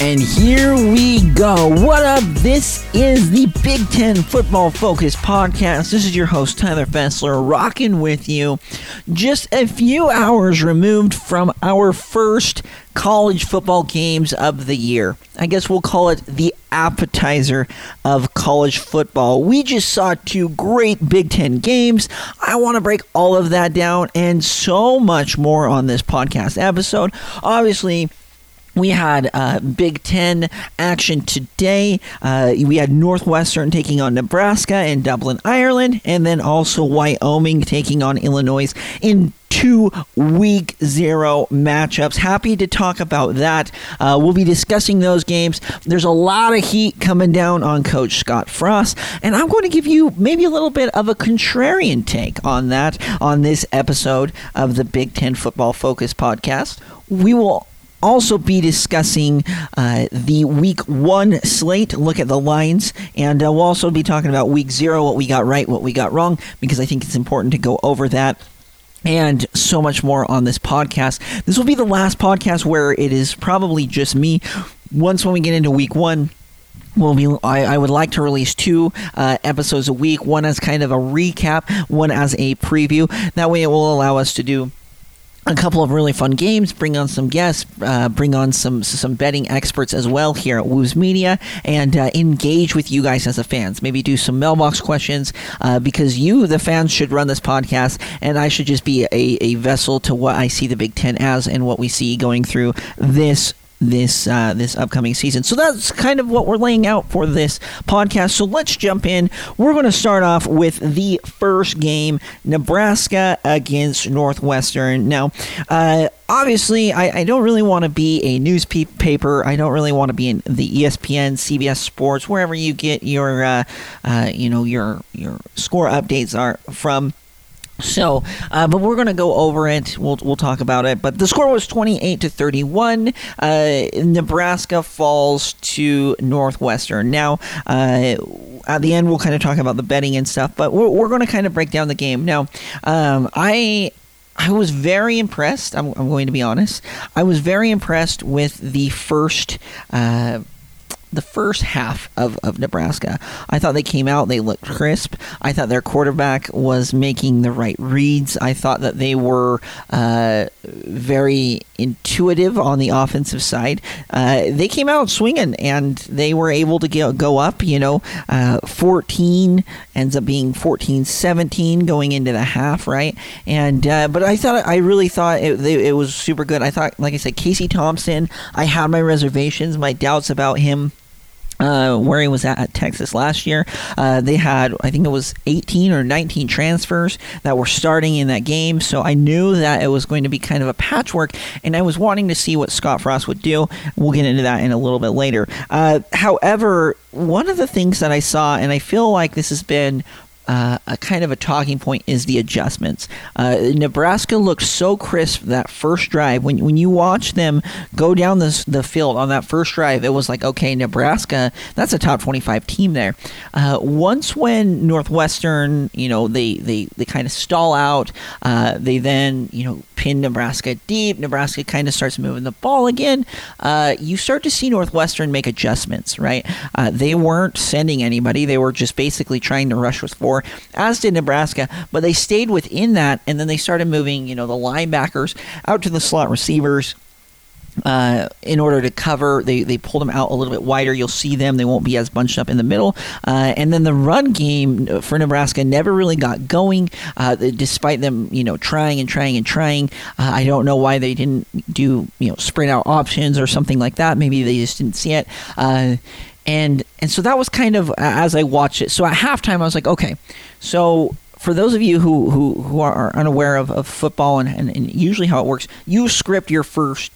And here we go. What up? This is the Big Ten Football Focus podcast. This is your host, Tyler Fessler, rocking with you. Just a few hours removed from our first college football games of the year. I guess we'll call it the appetizer of college football. We just saw two great Big Ten games. I want to break all of that down and so much more on this podcast episode. Obviously, we had uh, Big Ten action today. Uh, we had Northwestern taking on Nebraska in Dublin, Ireland, and then also Wyoming taking on Illinois in two week zero matchups. Happy to talk about that. Uh, we'll be discussing those games. There's a lot of heat coming down on Coach Scott Frost, and I'm going to give you maybe a little bit of a contrarian take on that on this episode of the Big Ten Football Focus podcast. We will also be discussing uh, the week one slate, look at the lines, and uh, we'll also be talking about week zero, what we got right, what we got wrong, because I think it's important to go over that and so much more on this podcast. This will be the last podcast where it is probably just me. Once when we get into week one, We'll be, I, I, would like to release two uh, episodes a week, one as kind of a recap, one as a preview. That way, it will allow us to do a couple of really fun games. Bring on some guests. Uh, bring on some some betting experts as well here at Woos Media, and uh, engage with you guys as the fans. Maybe do some mailbox questions uh, because you, the fans, should run this podcast, and I should just be a, a vessel to what I see the Big Ten as and what we see going through this this uh, this upcoming season. So that's kind of what we're laying out for this podcast. So let's jump in. We're going to start off with the first game, Nebraska against Northwestern. Now, uh, obviously, I, I, don't really want to be a newspaper. I don't really want to be in the ESPN, CBS Sports, wherever you get your uh, uh, you know your your score updates are from. So, uh, but we're going to go over it. We'll we'll talk about it. But the score was twenty eight to thirty one. Uh, Nebraska falls to Northwestern. Now, uh, at the end, we'll kind of talk about the betting and stuff. But we're we're going to kind of break down the game. Now, um, I I was very impressed. I'm, I'm, going to be honest. I was very impressed with the first uh, the first half of, of Nebraska. I thought they came out, they looked crisp. I thought their quarterback was making the right reads. I thought that they were uh, very intuitive on the offensive side. Uh, they came out swinging and they were able to get, go up, you know, uh, 14 ends up being 14 17 going into the half, right? And, uh, but I thought, I really thought it, it was super good. I thought, like I said, Casey Thompson, I had my reservations, my doubts about him uh, where he was at, at Texas last year. Uh, they had, I think it was 18 or 19 transfers that were starting in that game. So I knew that it was going to be kind of a patchwork, and I was wanting to see what Scott Frost would do. We'll get into that in a little bit later. Uh, however, one of the things that I saw, and I feel like this has been uh, a kind of a talking point is the adjustments. Uh, Nebraska looked so crisp that first drive. When when you watch them go down the the field on that first drive, it was like okay, Nebraska, that's a top twenty five team there. Uh, once when Northwestern, you know, they they they kind of stall out, uh, they then you know pin Nebraska deep. Nebraska kind of starts moving the ball again. Uh, you start to see Northwestern make adjustments. Right, uh, they weren't sending anybody; they were just basically trying to rush with four as did Nebraska, but they stayed within that, and then they started moving, you know, the linebackers out to the slot receivers. Uh, in order to cover, they, they pulled them out a little bit wider. You'll see them; they won't be as bunched up in the middle. Uh, and then the run game for Nebraska never really got going, uh, despite them, you know, trying and trying and trying. Uh, I don't know why they didn't do, you know, spread out options or something like that. Maybe they just didn't see it. And and so that was kind of as I watched it. So at halftime, I was like, okay, so for those of you who who, who are unaware of, of football and, and, and usually how it works, you script your first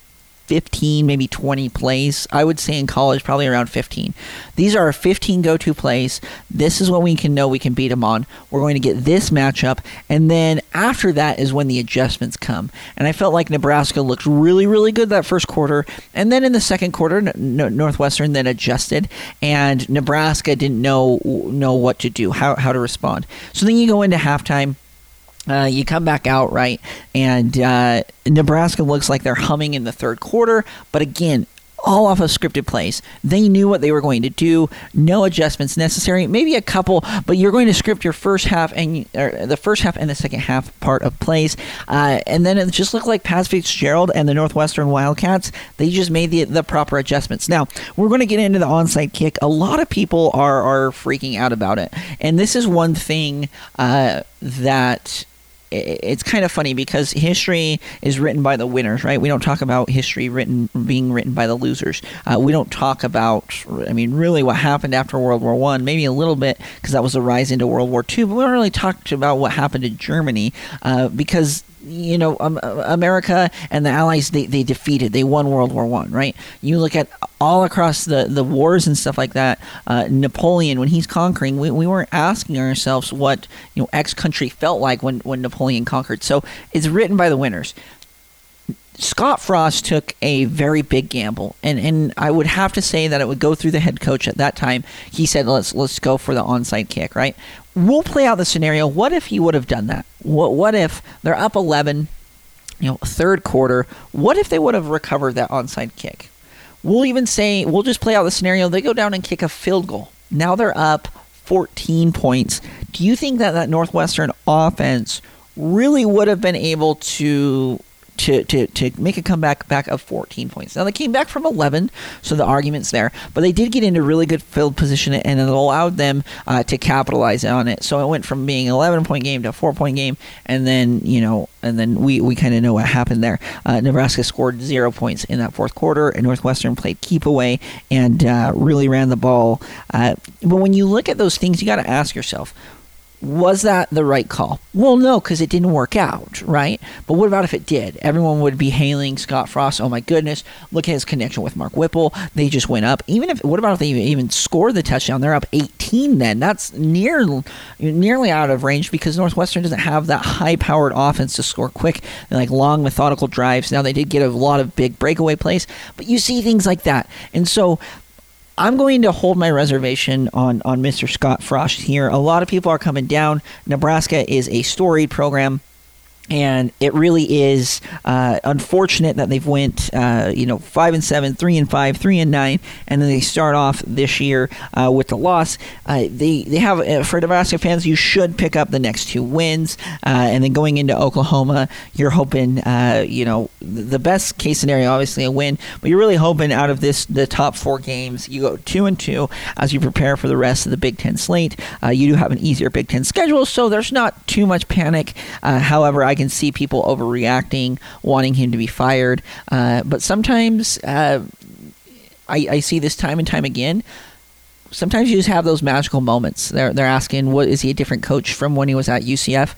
15, maybe 20 plays. I would say in college, probably around 15. These are our 15 go to plays. This is when we can know we can beat them on. We're going to get this matchup. And then after that is when the adjustments come. And I felt like Nebraska looked really, really good that first quarter. And then in the second quarter, Northwestern then adjusted. And Nebraska didn't know, know what to do, how, how to respond. So then you go into halftime uh, you come back out right, and uh, Nebraska looks like they're humming in the third quarter. But again, all off of scripted plays. They knew what they were going to do. No adjustments necessary. Maybe a couple, but you're going to script your first half and the first half and the second half part of plays, uh, and then it just looked like Pat Fitzgerald and the Northwestern Wildcats. They just made the the proper adjustments. Now we're going to get into the onside kick. A lot of people are are freaking out about it, and this is one thing uh, that it's kind of funny because history is written by the winners, right? We don't talk about history written being written by the losers. Uh, we don't talk about, I mean, really what happened after World War One. Maybe a little bit because that was the rise into World War Two, but we don't really talk about what happened in Germany uh, because you know, um, America and the Allies they, they defeated. They won World War One, right? You look at all across the, the wars and stuff like that. Uh, Napoleon, when he's conquering, we, we weren't asking ourselves what you know X country felt like when when Napoleon conquered. So it's written by the winners. Scott Frost took a very big gamble, and, and I would have to say that it would go through the head coach at that time. He said, "Let's let's go for the onside kick." Right? We'll play out the scenario. What if he would have done that? What what if they're up eleven, you know, third quarter? What if they would have recovered that onside kick? We'll even say we'll just play out the scenario. They go down and kick a field goal. Now they're up 14 points. Do you think that that Northwestern offense really would have been able to to, to, to make a comeback back of 14 points. Now they came back from 11, so the argument's there, but they did get into really good field position and it allowed them uh, to capitalize on it. So it went from being an 11 point game to a four point game, and then you know, and then we, we kind of know what happened there. Uh, Nebraska scored zero points in that fourth quarter, and Northwestern played keep away and uh, really ran the ball. Uh, but when you look at those things, you got to ask yourself was that the right call? Well, no, because it didn't work out, right? But what about if it did? Everyone would be hailing Scott Frost. Oh my goodness, look at his connection with Mark Whipple. They just went up. Even if, what about if they even scored the touchdown? They're up 18. Then that's near, nearly out of range because Northwestern doesn't have that high-powered offense to score quick, and like long methodical drives. Now they did get a lot of big breakaway plays, but you see things like that, and so I'm going to hold my reservation on, on Mr. Scott Frost here. A lot of people are coming down. Nebraska is a storied program and it really is uh, unfortunate that they've went uh, you know five and seven three and five three and nine and then they start off this year uh, with the loss. Uh, they they have uh, for Nebraska fans you should pick up the next two wins. Uh, and then going into Oklahoma you're hoping you know the best case scenario obviously a win but you're really hoping out of this the top four games you go two and two as you prepare for the rest of the Big Ten slate. You do have an easier Big Ten schedule so there's not too much panic. However I can see people overreacting, wanting him to be fired. Uh, but sometimes uh, I, I see this time and time again sometimes you just have those magical moments. They're they're asking, what is he a different coach from when he was at UCF?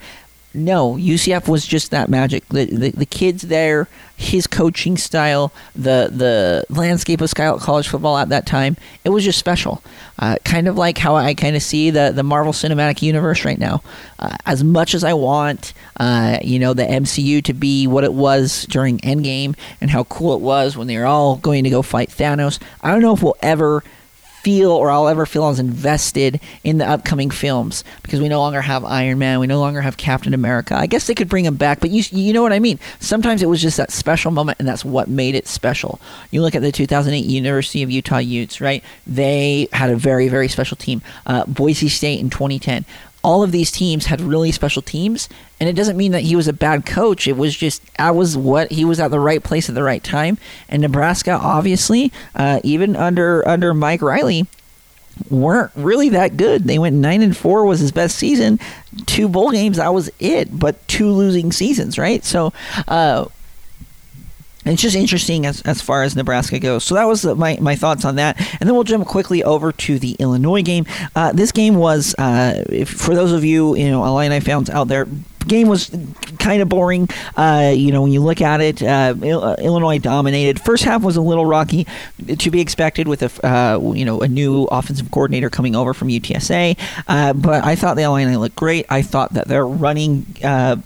No, UCF was just that magic. The, the, the kids there, his coaching style, the the landscape of college football at that time, it was just special. Uh, kind of like how I kind of see the the Marvel Cinematic Universe right now. Uh, as much as I want, uh, you know, the MCU to be what it was during Endgame and how cool it was when they were all going to go fight Thanos, I don't know if we'll ever feel or I'll ever feel as invested in the upcoming films because we no longer have Iron Man, we no longer have Captain America. I guess they could bring him back, but you you know what I mean. Sometimes it was just that special moment, and that's what made it special. You look at the 2008 University of Utah Utes, right? They had a very very special team. Uh, Boise State in 2010 all of these teams had really special teams and it doesn't mean that he was a bad coach. It was just i was what he was at the right place at the right time. And nebraska obviously uh, even under under mike riley weren't really that good. They went 9 and 4 was his best season. Two bowl games that was it but two losing seasons right? So uh, it's just interesting as, as far as Nebraska goes. So that was my, my thoughts on that. And then we'll jump quickly over to the Illinois game. Uh, this game was, uh, if, for those of you, you know, Illini fans out there, game was kind of boring. Uh, you know, when you look at it, uh, uh, Illinois dominated. First half was a little rocky, to be expected with a uh, you know a new offensive coordinator coming over from UTSA. Uh, but I thought the Illini looked great. I thought that their running uh,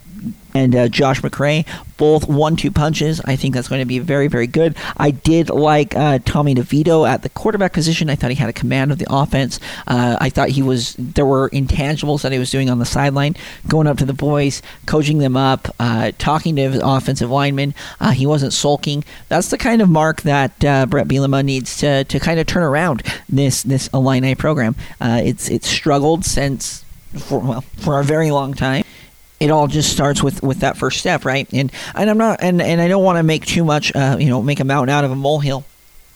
and uh, Josh McCray, both one-two punches. I think that's going to be very, very good. I did like uh, Tommy DeVito at the quarterback position. I thought he had a command of the offense. Uh, I thought he was there were intangibles that he was doing on the sideline, going up to the boys, coaching them up, uh, talking to his offensive linemen. Uh, he wasn't sulking. That's the kind of mark that uh, Bret Bielema needs to, to kind of turn around this this Illini program. it's it's struggled since for well for a very long time it all just starts with with that first step, right? And and I'm not and and I don't want to make too much, uh, you know, make a mountain out of a molehill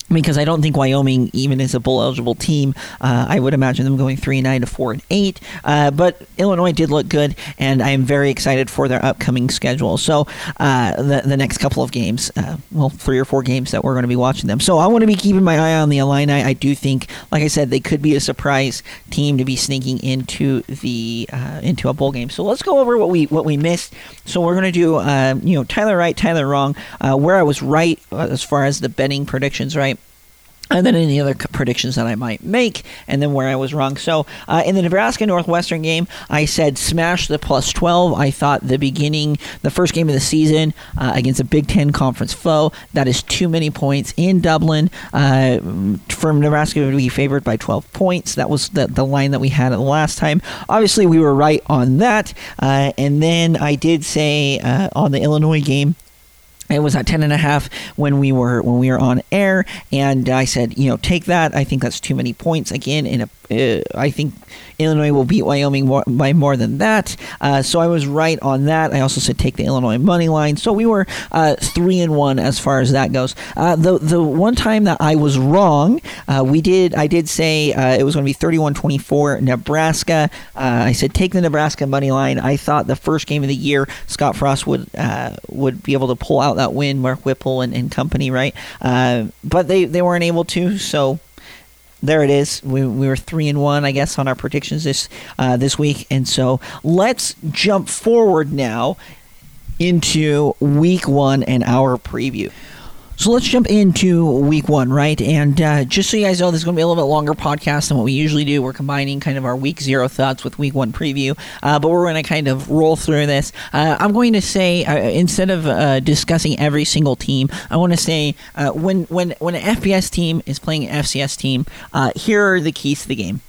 because I don't think Wyoming even is a bowl eligible team. Uh, I would imagine them going three and nine to four and eight. Uh, but Illinois did look good, and I am very excited for their upcoming schedule. So uh, the the next couple of games, uh, well, three or four games that we're going to be watching them. So I want to be keeping my eye on the Illini. I do think, like I said, they could be a surprise team to be sneaking into the uh, into a bowl game. So let's go over what we what we missed. So we're going to do, uh, you know, Tyler right, Tyler wrong. where I was right as far as the betting predictions, right? And then any other predictions that I might make, and then where I was wrong. So uh, in the Nebraska Northwestern game, I said smash the plus 12. I thought the beginning, the first game of the season uh, against a Big Ten conference foe, that is too many points in Dublin. Uh, from Nebraska to be favored by 12 points. That was the, the line that we had the last time. Obviously, we were right on that. Uh, and then I did say uh, on the Illinois game, it was at 10 and a half when we were when we were on air and i said you know take that. I think that's too many points. Again in a uh, I think Illinois will beat Wyoming more, by more than that. Uh, so I was right on that. I also said take the Illinois money line. So we were uh, three and one as far as that goes. Uh, the the one time that I was wrong, uh, we did I did say uh, it was going to be 31-24 Nebraska. I said take the Nebraska money line. I thought the first game of the year Scott Frost would would be able to pull out that win, Mark Whipple and, and company, right? but they they weren't able to. So there it is. We, we were three and one, I guess, on our predictions this uh, this week, and so let's jump forward now into week one and our preview. So let's jump into week one, right? And uh, just so you guys know, this is going to be a little bit longer podcast than what we usually do. We're combining kind of our week zero thoughts with week one preview, uh, but we're going to kind of roll through this. Uh, I'm going to say uh, instead of uh, discussing every single team, I want to say uh, when when when an FBS team is playing an FCS team, here are the keys to the game.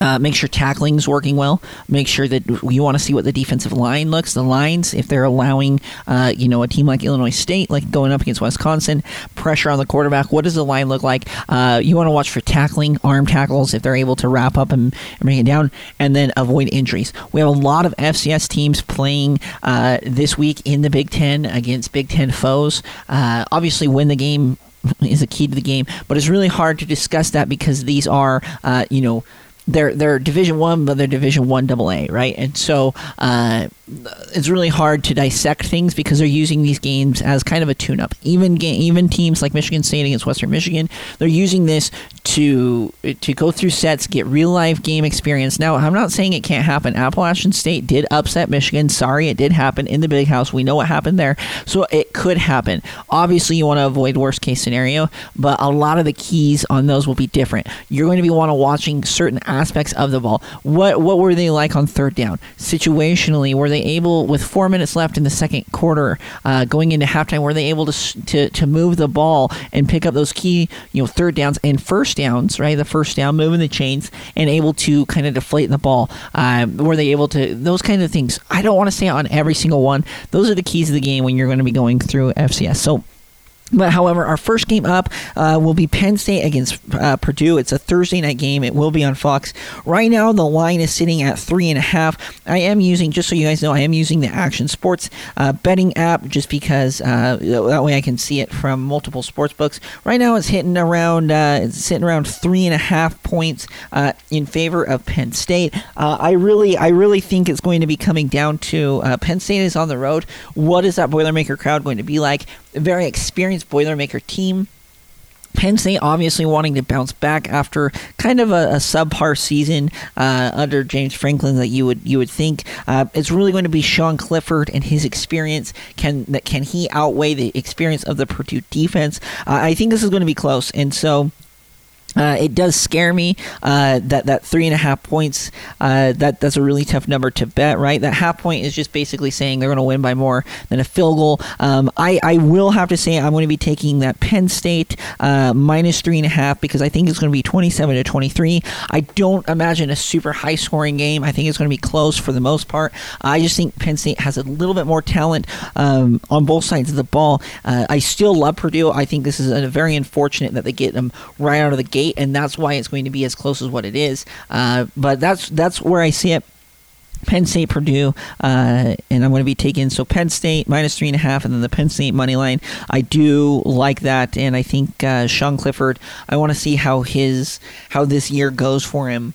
Uh, make sure tackling's working well. Make sure that you want to see what the defensive line looks. The lines, if they're allowing, uh, you know, a team like Illinois State, like going up against Wisconsin, pressure on the quarterback. What does the line look like? Uh, you want to watch for tackling, arm tackles, if they're able to wrap up and, and bring it down, and then avoid injuries. We have a lot of FCS teams playing uh, this week in the Big Ten against Big Ten foes. Uh, obviously, win the game is a key to the game, but it's really hard to discuss that because these are, uh, you know they're they're Division One, but they're Division One Double A, right? And so uh, it's really hard to dissect things because they're using these games as kind of a tune-up. Even even teams like Michigan State against Western Michigan, they're using this to to go through sets, get real life game experience. Now, I'm not saying it can't happen. Appalachian State did upset Michigan. Sorry, it did happen in the Big House. We know what happened there, so it could happen. Obviously, you want to avoid worst case scenario, but a lot of the keys on those will be different. You're going to be want to watching certain aspects of the ball. What what were they like on third down? Situationally, were they able with four minutes left in the second quarter, uh, going into halftime, were they able to, to to move the ball and pick up those key you know third downs and first downs? Right, the first down, moving the chains, and able to kind of deflate the ball. Um, were they able to those kind of things? I don't want to say on every single one. Those are the keys of the game when you're going to be going through FCS. So but however, our first game up uh, will be Penn State against uh, Purdue. It's a Thursday night game. It will be on Fox. Right now, the line is sitting at three and a half. I am using, just so you guys know, I am using the Action Sports uh, betting app just because uh, that way I can see it from multiple sports books. Right now, it's hitting around, uh, it's sitting around three and a half points uh, in favor of Penn State. I really, I really think it's going to be coming down to Penn State is on the road. What is that Boilermaker crowd going to be like? Very experienced Boilermaker team. Penn State obviously wanting to bounce back after kind of a, a subpar season uh, under James Franklin that you would you would think uh, it's really going to be Sean Clifford and his experience can that can he outweigh the experience of the Purdue defense? Uh, I think this is going to be close, and so Uh, it does scare me uh, that that three and a half points. Uh, that that's a really tough number to bet, right? That half point is just basically saying they're going to win by more than a field goal. Um, I I will have to say I'm going to be taking that Penn State uh, minus three and a half because I think it's going to be 27 to 23. I don't imagine a super high scoring game. I think it's going to be close for the most part. I just think Penn State has a little bit more talent um, on both sides of the ball. Uh, I still love Purdue. I think this is a very unfortunate that they get them right out of the gate gate, and that's why it's going to be as close as what it is. Uh, but that's that's where I see it. Penn State, Purdue, uh, and I'm going to be taking so Penn State minus three and a half, and then the Penn State money line. I do like that, and I think uh, Sean Clifford. I want to see how his how this year goes for him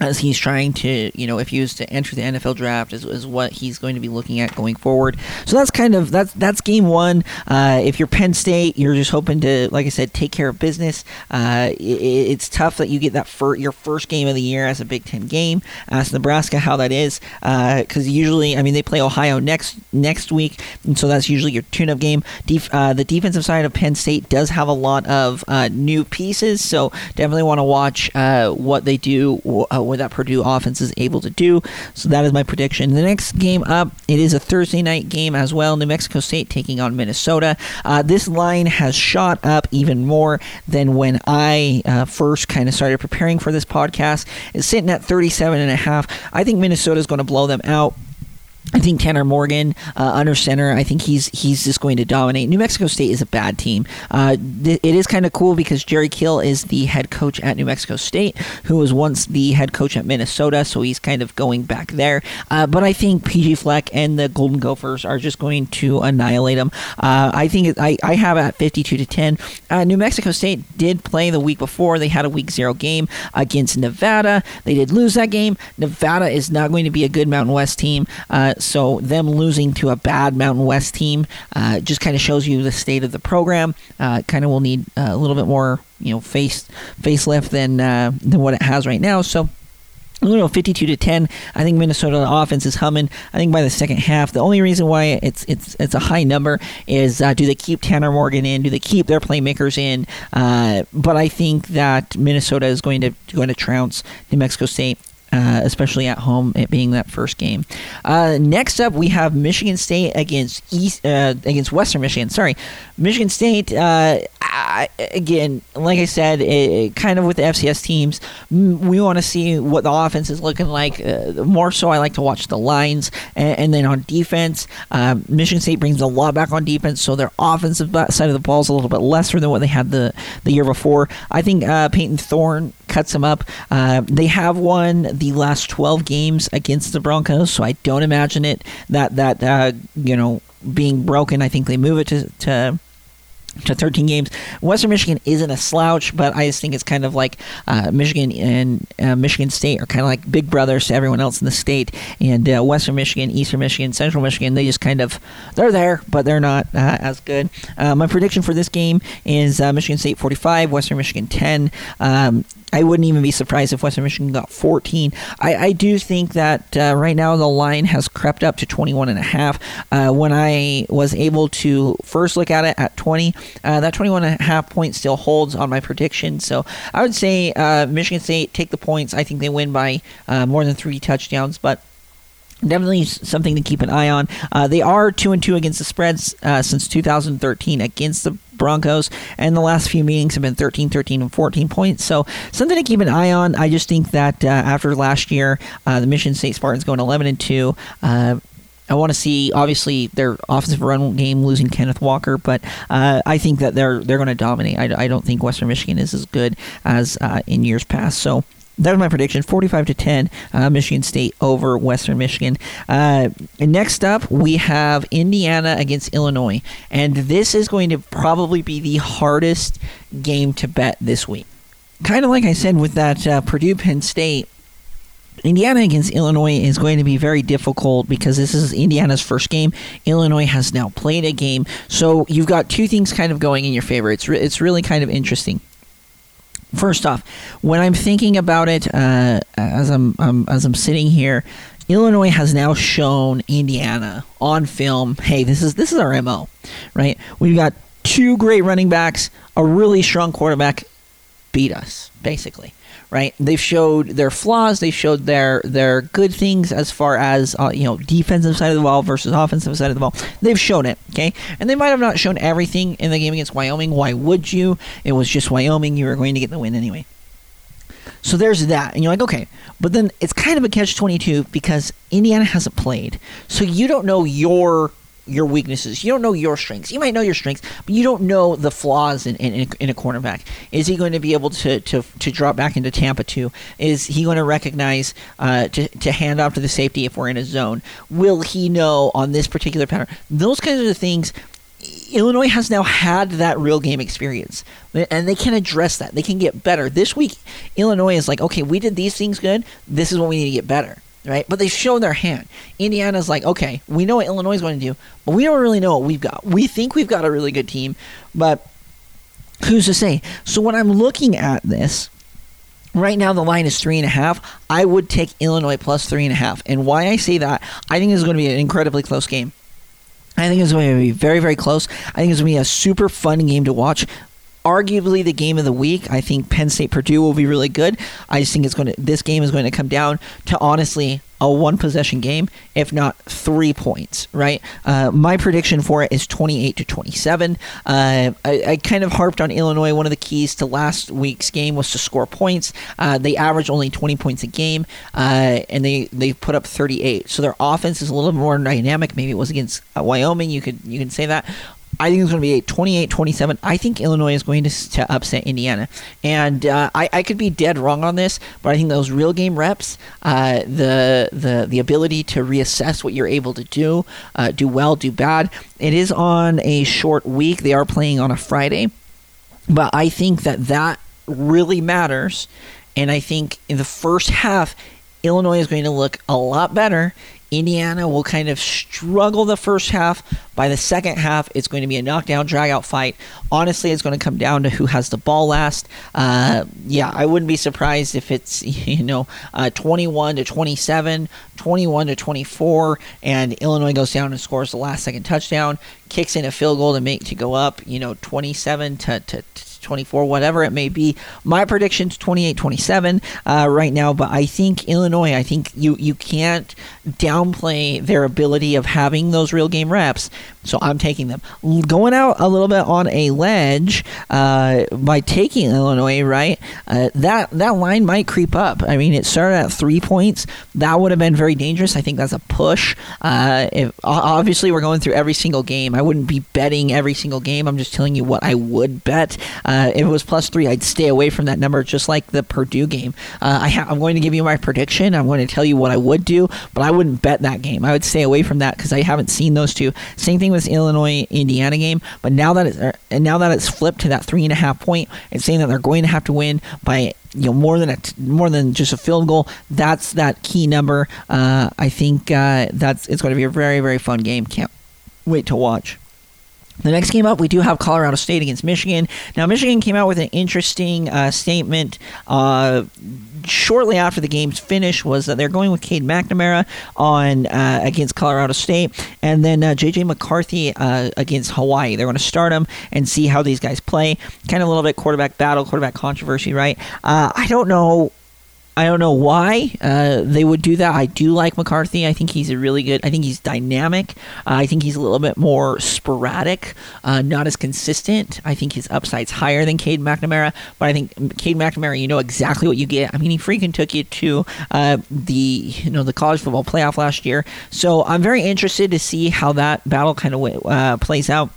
as he's trying to, you know, if he was to enter the NFL draft, is, is what he's going to be looking at going forward. So that's kind of that's that's game one. Uh, if you're Penn State, you're just hoping to, like I said, take care of business. Uh, it, it's tough that you get that for your first game of the year as a Big Ten game. Ask Nebraska how that is, because uh, usually, I mean, they play Ohio next next week, and so that's usually your tune-up game. Def, uh, the defensive side of Penn State does have a lot of uh, new pieces, so definitely want to watch uh, what they do what that Purdue offense is able to do. So that is my prediction. The next game up, it is a Thursday night game as well. New Mexico State taking on Minnesota. Uh, this line has shot up even more than when I uh, first kind of started preparing for this podcast. It's sitting at 37 and a half. I think Minnesota is going to blow them out. I think Tanner Morgan uh, under center. I think he's he's just going to dominate. New Mexico State is a bad team. Uh, th- it is kind of cool because Jerry Kill is the head coach at New Mexico State, who was once the head coach at Minnesota, so he's kind of going back there. Uh, but I think PJ Fleck and the Golden Gophers are just going to annihilate them. Uh, I think it, I I have at fifty-two to ten. Uh, New Mexico State did play the week before. They had a week zero game against Nevada. They did lose that game. Nevada is not going to be a good Mountain West team. Uh, so them losing to a bad Mountain West team uh, just kind of shows you the state of the program. Uh, kind of will need uh, a little bit more, you know, face facelift than uh, than what it has right now. So. Don't know, 52 to 10. I think Minnesota offense is humming. I think by the second half, the only reason why it's it's it's a high number is uh, do they keep Tanner Morgan in? Do they keep their playmakers in? Uh, but I think that Minnesota is going to going to trounce New Mexico State uh, especially at home, it being that first game. Uh, next up, we have Michigan State against East uh, against Western Michigan. Sorry, Michigan State. Uh, I, again, like I said, it, kind of with the FCS teams, we want to see what the offense is looking like. Uh, more so, I like to watch the lines, and, and then on defense, um, Michigan State brings a lot back on defense, so their offensive side of the ball is a little bit lesser than what they had the the year before. I think uh, Payton Thorne cuts them up. they have won the last 12 games against the Broncos, so I don't imagine it that that uh, you know being broken. I think they move it to, to to 13 games. Western Michigan isn't a slouch, but I just think it's kind of like uh, Michigan and uh, Michigan State are kind of like big brothers to everyone else in the state. And uh, Western Michigan, Eastern Michigan, Central Michigan, they just kind of they're there, but they're not uh, as good. Uh, my prediction for this game is uh, Michigan State 45, Western Michigan 10. Um, I wouldn't even be surprised if Western Michigan got 14. I, I do think that uh, right now the line has crept up to 21 and a half. Uh, when I was able to first look at it at 20, uh, that 21 and a half point still holds on my prediction. So I would say uh, Michigan State take the points. I think they win by uh, more than three touchdowns, but definitely something to keep an eye on. Uh, they are two and two against the spreads uh, since 2013 against the Broncos, and the last few meetings have been 13, 13, and 14 points. So something to keep an eye on. I just think that uh, after last year, uh, the Michigan State Spartans going 11 and two. Uh, I want to see obviously their offensive run game losing Kenneth Walker, but uh, I think that they're they're going to dominate. I, I, don't think Western Michigan is as good as uh, in years past. So that was my prediction 45 to 10 uh, michigan state over western michigan uh, next up we have indiana against illinois and this is going to probably be the hardest game to bet this week kind of like i said with that uh, purdue penn state Indiana against Illinois is going to be very difficult because this is Indiana's first game. Illinois has now played a game, so you've got two things kind of going in your favor. It's re- it's really kind of interesting. First off, when I'm thinking about it, uh, as I'm um, as I'm sitting here, Illinois has now shown Indiana on film. Hey, this is this is our mo, right? We've got two great running backs, a really strong quarterback, beat us, basically right? They've showed their flaws. They showed their their good things as far as uh, you know defensive side of the ball versus offensive side of the ball. They've shown it, okay, and they might have not shown everything in the game against Wyoming. Why would you? It was just Wyoming. You were going to get the win anyway. So there's that, and you're like, okay, but then it's kind of a catch twenty two because Indiana hasn't played, so you don't know your your weaknesses. You don't know your strengths. You might know your strengths, but you don't know the flaws in, in, in a cornerback. Is he going to be able to, to, to drop back into Tampa 2? Is he going to recognize uh, to, to hand off to the safety if we're in a zone? Will he know on this particular pattern? Those kinds of things. Illinois has now had that real game experience, and they can address that. They can get better. This week, Illinois is like, okay, we did these things good. This is what we need to get better right? But they show their hand. Indiana's like, okay, we know what Illinois is going to do, but we don't really know what we've got. We think we've got a really good team, but who's to say? So when I'm looking at this, right now the line is three and a half. I would take Illinois plus three and a half. And why I say that, I think it's going to be an incredibly close game. I think it's going to be very, very close. I think it's going to be a super fun game to watch arguably the game of the week. I think Penn State Purdue will be really good. I just think it's going to this game is going to come down to honestly a one possession game, if not three points. Right. Uh, my prediction for it is twenty eight to twenty seven. Uh, I, I, kind of harped on Illinois. One of the keys to last week's game was to score points. Uh, they average only twenty points a game, uh, and they they put up thirty eight. So their offense is a little more dynamic. Maybe it was against uh, Wyoming. You could you can say that. I think it's going to be a 28-27. I think Illinois is going to, to upset Indiana, and uh, I, I could be dead wrong on this, but I think those real game reps, uh, the the the ability to reassess what you're able to do, uh, do well, do bad. It is on a short week. They are playing on a Friday, but I think that that really matters, and I think in the first half. Illinois is going to look a lot better Indiana will kind of struggle the first half. By the second half, it's going to be a knockdown, drag-out fight. Honestly, it's going to come down to who has the ball last. Uh, yeah, I wouldn't be surprised if it's you know uh, 21 to 27, 21 to 24, and Illinois goes down and scores the last second touchdown, kicks in a field goal to make to go up. You know, 27 to, to, to 24, whatever it may be. My prediction's 28 27 uh, right now, but I think Illinois, I think you, you can't downplay their ability of having those real game reps. So I'm taking them. Going out a little bit on a ledge uh, by taking Illinois, right? Uh, that, that line might creep up. I mean, it started at three points. That would have been very dangerous. I think that's a push. Uh, if, obviously, we're going through every single game. I wouldn't be betting every single game. I'm just telling you what I would bet. Uh, if it was plus three, I'd stay away from that number, just like the Purdue game. Uh, I I'm going to give you my prediction. I'm going to tell you what I would do, but I wouldn't bet that game. I would stay away from that because I haven't seen those two. Same thing with Illinois Indiana game. But now that it's uh, and now that it's flipped to that three and a half point, it's saying that they're going to have to win by you know more than a more than just a field goal. That's that key number. Uh, I think uh, that's it's going to be a very very fun game. Can't wait to watch. The next game up, we do have Colorado State against Michigan. Now, Michigan came out with an interesting uh, statement uh, shortly after the game's finish. Was that they're going with Cade McNamara on uh, against Colorado State, and then JJ uh, McCarthy uh, against Hawaii. They're going to start them and see how these guys play. Kind of a little bit quarterback battle, quarterback controversy, right? Uh, I don't know I don't know why uh, they would do that. I do like McCarthy. I think he's a really good. I think he's dynamic. Uh, I think he's a little bit more sporadic, uh, not as consistent. I think his upside's higher than Cade McNamara. But I think Cade McNamara, you know exactly what you get. I mean, he freaking took you to uh, the you know the college football playoff last year. So I'm very interested to see how that battle kind of uh, plays out.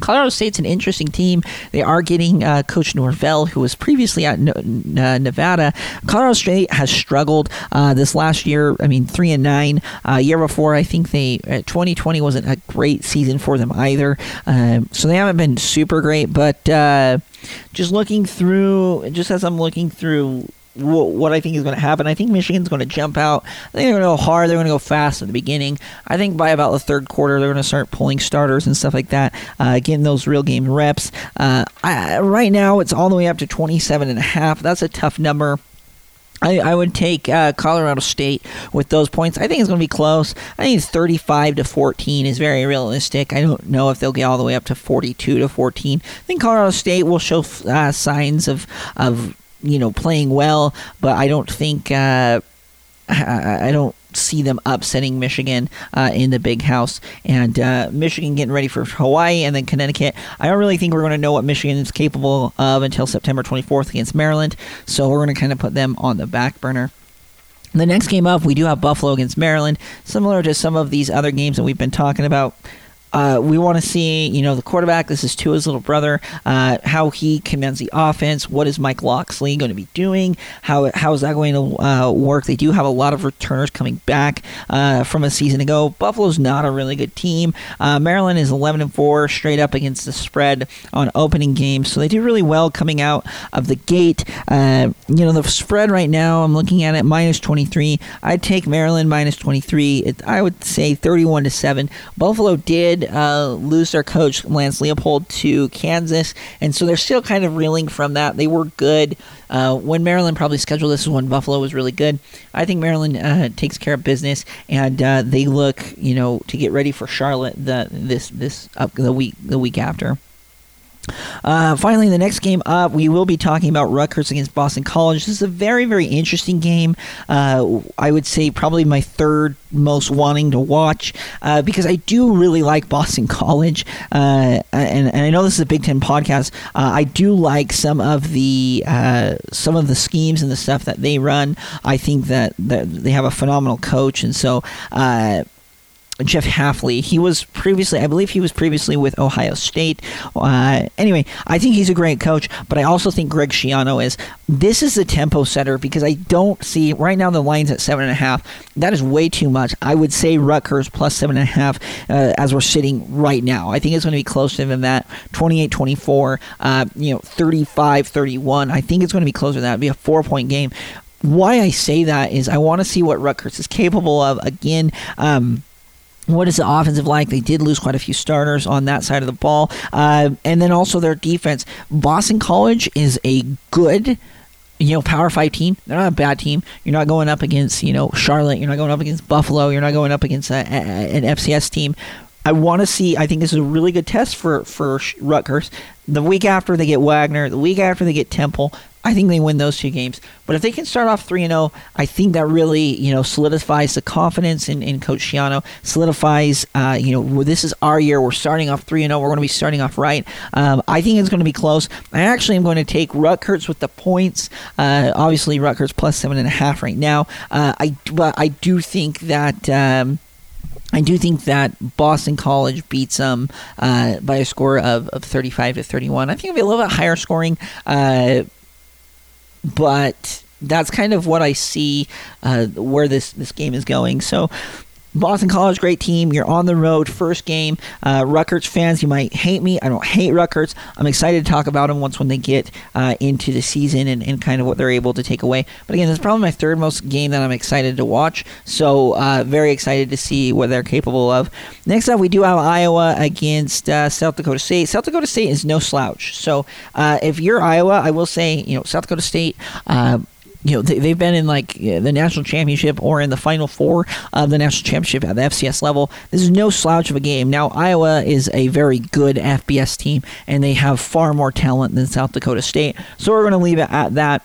Colorado State's an interesting team. They are getting uh, Coach Norvell, who was previously at uh, Nevada. Colorado State has struggled uh, this last year. I mean, three and nine. Uh, year before, I think they 2020 uh, wasn't a great season for them either. Um, so they haven't been super great. But just looking through, just as I'm looking through what I think is going to happen. I think Michigan's going to jump out. I think they're going to go hard. They're going to go fast at the beginning. I think by about the third quarter, they're going to start pulling starters and stuff like that, uh, getting those real game reps. Uh, I, right now, it's all the way up to 27 and a half. That's a tough number. I, I would take uh, Colorado State with those points. I think it's going to be close. I think it's 35 to 14 is very realistic. I don't know if they'll get all the way up to 42 to 14. I think Colorado State will show uh, signs of of you know playing well, but I don't think uh, I, don't see them upsetting Michigan uh, in the big house. And uh, Michigan getting ready for Hawaii and then Connecticut. I don't really think we're going to know what Michigan is capable of until September 24th against Maryland. So we're going to kind of put them on the back burner. The next game up, we do have Buffalo against Maryland, similar to some of these other games that we've been talking about. Uh, we want to see, you know, the quarterback. This is Tua's little brother. Uh, how he commands the offense. What is Mike Locksley going to be doing? How how is that going to uh, work? They do have a lot of returners coming back uh, from a season ago. Buffalo's not a really good team. Uh, Maryland is 11 and four straight up against the spread on opening games, so they do really well coming out of the gate. Uh, you know, the spread right now, I'm looking at it minus 23. I'd take Maryland minus 23. It, I would say 31 to seven. Buffalo did uh, lose their coach Lance Leipold to Kansas, and so they're still kind of reeling from that. They were good uh, when Maryland probably scheduled this when Buffalo was really good. I think Maryland uh, takes care of business, and uh, they look, you know, to get ready for Charlotte the this this up the week the week after. Uh, finally, the next game up, we will be talking about Rutgers against Boston College. This is a very, very interesting game. Uh, I would say probably my third most wanting to watch uh, because I do really like Boston College, uh, and, and, I know this is a Big Ten podcast. Uh, I do like some of the uh, some of the schemes and the stuff that they run. I think that, that they have a phenomenal coach, and so Jeff Hafley. He was previously, I believe, he was previously with Ohio State. Uh, anyway, I think he's a great coach, but I also think Greg Schiano is. This is the tempo setter because I don't see right now the lines at seven and a half. That is way too much. I would say Rutgers plus seven and a half uh, as we're sitting right now. I think it's going to be closer than that 28 24, uh, you know, 35 31. I think it's going to be closer than that. It'd be a four point game. Why I say that is I want to see what Rutgers is capable of. Again, um, what is the offensive like? They did lose quite a few starters on that side of the ball. Uh, and then also their defense. Boston College is a good you know, Power Five team. They're not a bad team. You're not going up against, you know, Charlotte. You're not going up against Buffalo. You're not going up against a, a, an FCS team. I want to see. I think this is a really good test for for Rutgers. The week after they get Wagner, the week after they get Temple, I think they win those two games. But if they can start off 3 0, I think that really, you know, solidifies the confidence in, in Coach Schiano, solidifies, uh, you know, this is our year. We're starting off 3 0. We're going to be starting off right. Um, I think it's going to be close. I actually am going to take Rutgers with the points. Uh, obviously, Rutgers plus 7.5 right now. Uh, I, but I do think that. Um, I do think that Boston College beats them uh, by a score of, of 35 to 31. I think it'll be a little bit higher scoring. Uh, but that's kind of what I see uh, where this this game is going. So Boston College, great team. You're on the road, first game. Uh, Rutgers fans, you might hate me. I don't hate Rutgers. I'm excited to talk about them once when they get uh, into the season and, and kind of what they're able to take away. But again, this is probably my third most game that I'm excited to watch. So uh, very excited to see what they're capable of. Next up, we do have Iowa against uh, South Dakota State. South Dakota State is no slouch. So uh, if you're Iowa, I will say, you know, South Dakota State uh, you know they, have been in like the national championship or in the final four of the national championship at the FCS level. This is no slouch of a game. Now Iowa is a very good FBS team, and they have far more talent than South Dakota State. So we're going to leave it at that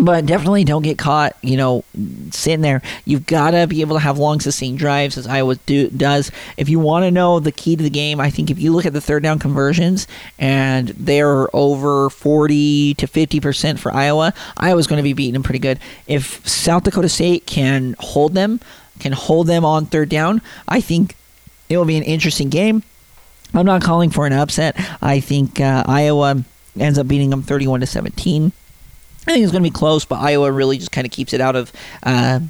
but definitely don't get caught, you know, sitting there. You've got to be able to have long, sustained drives, as Iowa do, does. If you want to know the key to the game, I think if you look at the third down conversions and they're over 40 to 50% for Iowa, Iowa's going to be beating them pretty good. If South Dakota State can hold them, can hold them on third down, I think it will be an interesting game. I'm not calling for an upset. I think uh, Iowa ends up beating them 31 to 17. I think it's going to be close, but Iowa really just kind of keeps it out of. Uh,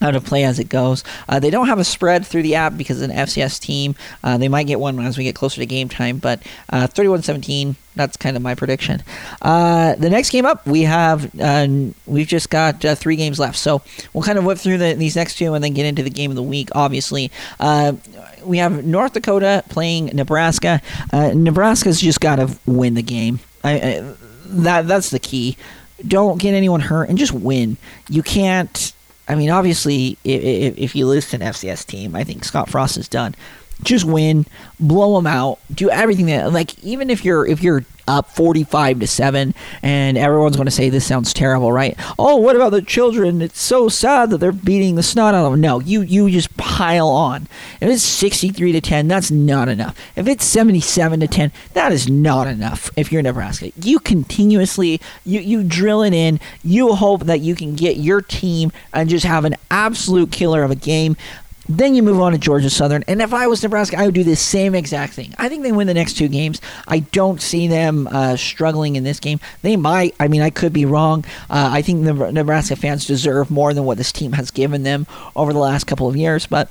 out of play as it goes. Uh, they don't have a spread through the app because it's an FCS team. Uh, they might get one as we get closer to game time, but uh, 31 17, that's kind of my prediction. Uh, the next game up, we have, uh, we've just got uh, three games left. So we'll kind of whip through the, these next two and then get into the game of the week, obviously. we have North Dakota playing Nebraska. Nebraska's just got to win the game. I, I, that That's the key don't get anyone hurt, and just win. You can't. I mean, obviously, if, if you to an FCS team, I think Scott Frost is done just win, blow them out, do everything that like even if you're if you're up 45 to 7 and everyone's going to say this sounds terrible right? Oh what about the children? It's so sad that they're beating the snot out of them no you you just pile on. If it's 63 to 10 that's not enough. If it's 77 to 10 that is not enough if you're nebraska you continuously you you drill it in. You hope that you can get your team and just have an absolute killer of a game then you move on to Georgia Southern. And if I was Nebraska, I would do the same exact thing. I think they win the next two games. I don't see them uh, struggling in this game. They might. I mean, I could be wrong. Uh, I think the Nebraska fans deserve more than what this team has given them over the last couple of years. But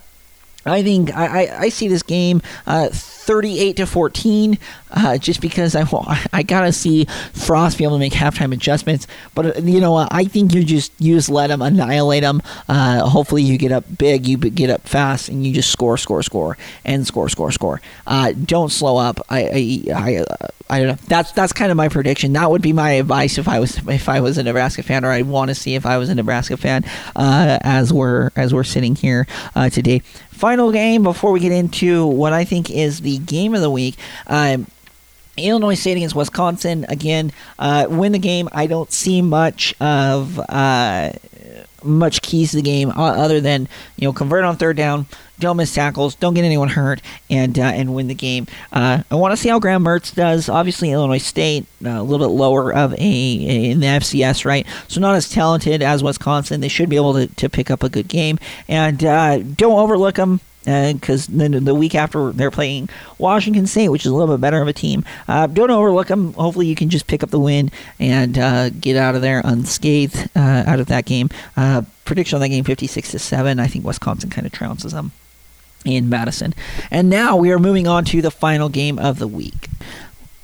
I think I, I, I see this game uh, 38 to 14, uh, just because I I gotta see Frost be able to make halftime adjustments. But uh, you know, I think you just you just let them annihilate them. Uh, hopefully, you get up big, you get up fast, and you just score, score, score, and score, score, score. Uh, don't slow up. I I I, uh, I don't know. That's that's kind of my prediction. That would be my advice if I was if I was a Nebraska fan, or I'd want to see if I was a Nebraska fan. As we're as we're sitting here today. Final game before we get into what I think is the game of the week. Um, Illinois State against Wisconsin again. Uh, win the game. I don't see much of uh, much keys to the game other than you know convert on third down, don't miss tackles, don't get anyone hurt, and uh, and win the game. Uh, I want to see how Graham Mertz does. Obviously, Illinois State uh, a little bit lower of a, a, in the FCS, right? So not as talented as Wisconsin. They should be able to, to pick up a good game, and uh, don't overlook them because then the week after they're playing Washington State, which is a little bit better of a team. Uh, don't overlook them. Hopefully, you can just pick up the win and uh, get out of there unscathed uh, out of that game. Uh, prediction on that game: fifty-six to seven. I think Wisconsin kind of trounces them in Madison. And now we are moving on to the final game of the week.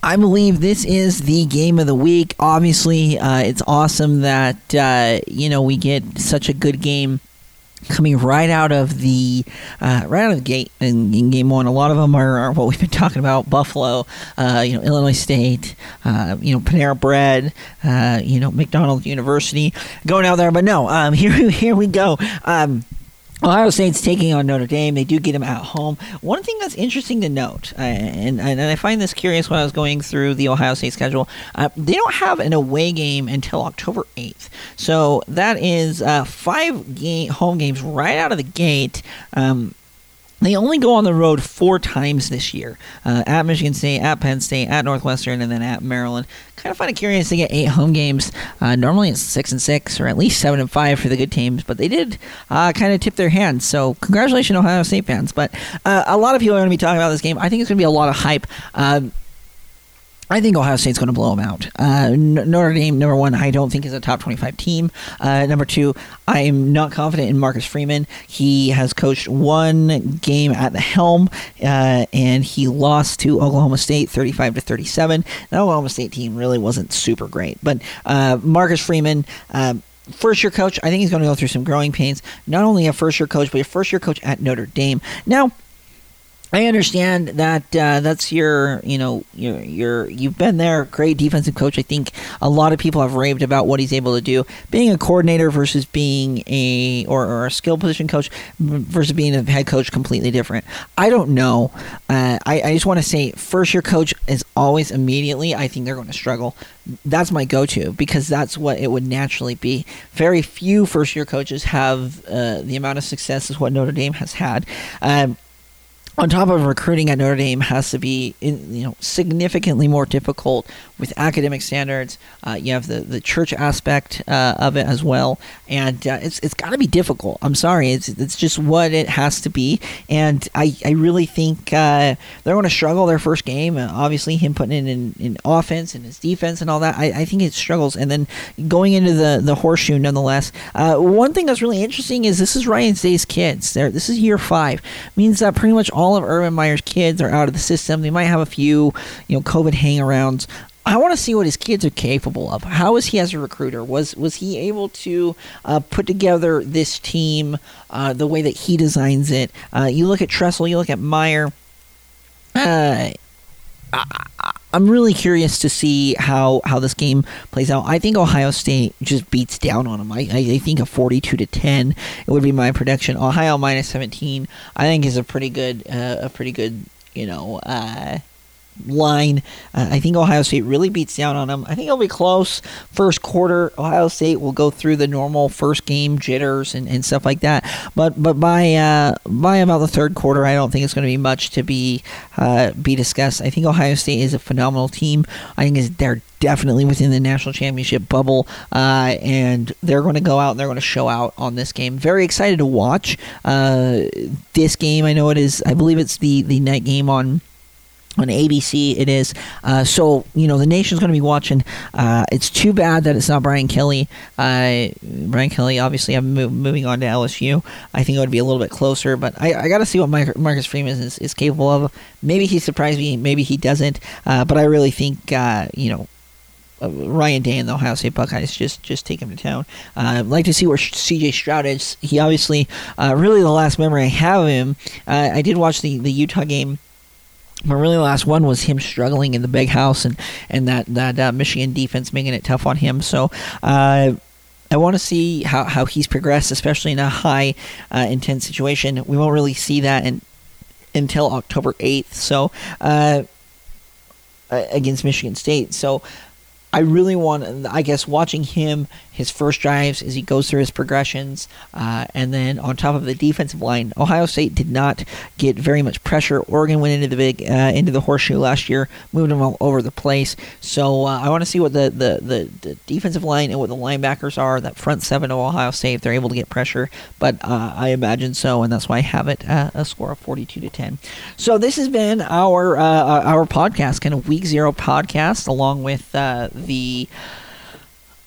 I believe this is the game of the week. Obviously, uh, it's awesome that uh, you know we get such a good game coming right out of the uh, right out of the gate in, in, game one. A lot of them are, are what we've been talking about: Buffalo, uh, you know, Illinois State, uh, you know, Panera Bread, uh, you know, McDonald University, going out there. But no, um, here here we go. Um, Ohio State's taking on Notre Dame. They do get them at home. One thing that's interesting to note, uh, and, and I find this curious when I was going through the Ohio State schedule, uh, they don't have an away game until October 8th. So that is uh, five game, home games right out of the gate. Um, they only go on the road four times this year uh, at Michigan State, at Penn State, at Northwestern, and then at Maryland. Kind of find it curious to get eight home games. Uh, normally it's six and six, or at least seven and five for the good teams, but they did uh, kind of tip their hands. So congratulations, Ohio State fans. But uh, a lot of people are going to be talking about this game. I think it's going to be a lot of hype. I think Ohio State's going to blow them out. Uh, Notre Dame, number one, I don't think is a top 25 team. Uh, number two, I'm not confident in Marcus Freeman. He has coached one game at the helm, uh, and he lost to Oklahoma State 35 to 37. That Oklahoma State team really wasn't super great, but uh, Marcus Freeman. Uh, first year coach, I think he's going to go through some growing pains. Not only a first year coach, but a first year coach at Notre Dame. Now, I understand that uh, that's your, you know, your, your, you've been there, great defensive coach. I think a lot of people have raved about what he's able to do. Being a coordinator versus being a, or, or a skill position coach versus being a head coach, completely different. I don't know. Uh, I, I just want to say, first year coach is always immediately, I think they're going to struggle. That's my go to because that's what it would naturally be. Very few first year coaches have uh, the amount of success as what Notre Dame has had. Um, on top of recruiting at Notre Dame has to be in, you know significantly more difficult with academic standards. Uh, you have the, the church aspect uh, of it as well, and uh, it's it's got to be difficult. I'm sorry, it's it's just what it has to be, and I, I really think uh, they're going to struggle their first game. Uh, obviously, him putting in, in, in offense and his defense and all that, I, I think it struggles, and then going into the the horseshoe nonetheless. Uh, one thing that's really interesting is this is Ryan Day's kids. There, this is year five, means that pretty much all all of Urban Meyer's kids are out of the system. They might have a few, you know, COVID hangarounds. I want to see what his kids are capable of. How is he as a recruiter? Was was he able to uh, put together this team uh, the way that he designs it? Uh, you look at Tressel, you look at Meyer. Uh, I'm really curious to see how, how this game plays out. I think Ohio State just beats down on them. I, I, think a 42 to 10 it would be my prediction. Ohio minus 17 I think is a pretty good uh, a pretty good you know uh, line. Uh, I think Ohio State really beats down on them. I think it'll be close. First quarter, Ohio State will go through the normal first game jitters and, and stuff like that. But but by uh, by about the third quarter, I don't think it's going to be much to be uh, be discussed. I think Ohio State is a phenomenal team. I think they're definitely within the national championship bubble, uh, and they're going to go out and they're going to show out on this game. Very excited to watch uh, this game. I know it is. I believe it's the the night game on on ABC it is uh, so you know the nation's going to be watching uh, it's too bad that it's not Brian Kelly uh, Brian Kelly obviously I'm mo- moving on to LSU I think it would be a little bit closer but I, I got to see what Marcus Freeman is, is, capable of maybe he surprised me maybe he doesn't uh, but I really think uh, you know uh, Ryan Day and the Ohio State Buckeyes just just take him to town. Uh, I'd like to see where C.J. Stroud is. He obviously, uh, really, the last memory I have of him. Uh, I did watch the the Utah game but really, last one was him struggling in the big house and and that that uh, Michigan defense making it tough on him. So. Uh, I want to see how, how he's progressed, especially in a high uh, intense situation. We won't really see that in, until October 8th. So, uh, against Michigan State. So, I really want, I guess, watching him his first drives as he goes through his progressions. Uh, and then on top of the defensive line, Ohio State did not get very much pressure. Oregon went into the big uh, into the horseshoe last year, moved them all over the place. So uh, I want to see what the, the, the, the, defensive line and what the linebackers are. That front seven of Ohio State, if they're able to get pressure. But uh, I imagine so, and that's why I have it uh, a score of forty-two to ten. So this has been our uh, our podcast, kind of week zero podcast, along with the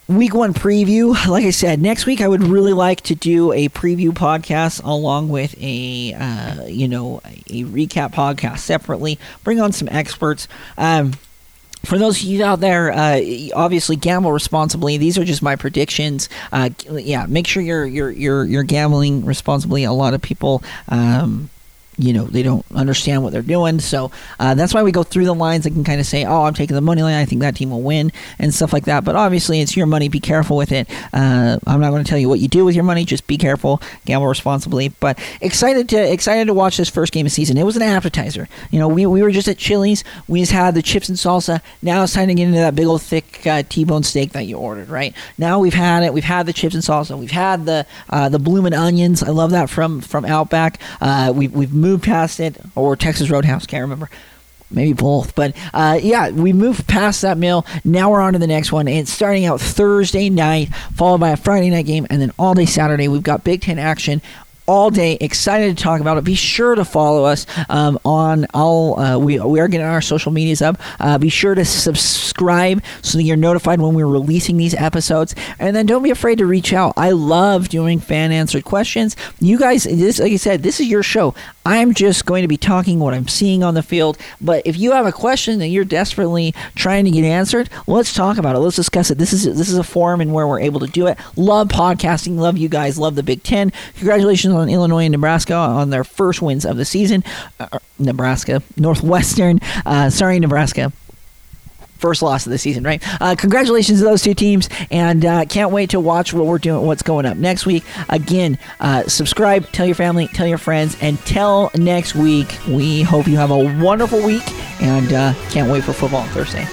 week one preview. Like I said, next week I would really like to do a preview podcast along with a uh, you know a recap podcast separately. Bring on some experts. Um, for those of you out there, uh, obviously gamble responsibly. These are just my predictions. Uh, yeah, make sure you're you're you're you're gambling responsibly. A lot of people. Um, you know they don't understand what they're doing. So uh, that's why we go through the lines they can kind of say oh i'm taking the money line. I think that team will win and stuff like that. But obviously it's your money. Be careful with it. Uh, i'm not going to tell you what you do with your money. Just be careful. Gamble responsibly. But excited to excited to watch this first game of season. It was an appetizer. You know we, we were just at chili's. We just had the chips and salsa. Now it's time to get into that big old thick uh, t-bone steak that you ordered right? Now we've had it. We've had the chips and salsa. We've had the uh, the bloomin' onions. I love that from from outback. Uh, we've, we've moved past it, or Texas Roadhouse, can't remember. Maybe both, but uh, yeah, we moved past that meal. Now we're on to the next one. It's starting out Thursday night, followed by a Friday night game, and then all day Saturday. We've got Big Ten action all day. Excited to talk about it. Be sure to follow us um, on all. Uh, we we are getting our social medias up. Uh, be sure to subscribe so that you're notified when we're releasing these episodes. And then don't be afraid to reach out. I love doing fan answered questions. You guys, this like I said, this is your show. I'm just going to be talking what I'm seeing on the field. But if you have a question that you're desperately trying to get answered, let's talk about it. Let's discuss it. This is this is a forum and where we're able to do it. Love podcasting. Love you guys. Love the Big Ten. Congratulations on Illinois and Nebraska on their first wins of the season. Uh, Nebraska, Northwestern. Uh, sorry, Nebraska first loss of the season, right? Uh, congratulations to those two teams, and uh, can't wait to watch what we're doing, what's going up next week. Again, uh, subscribe, tell your family, tell your friends, and next week. We hope you have a wonderful week, and uh, can't wait for football on Thursday.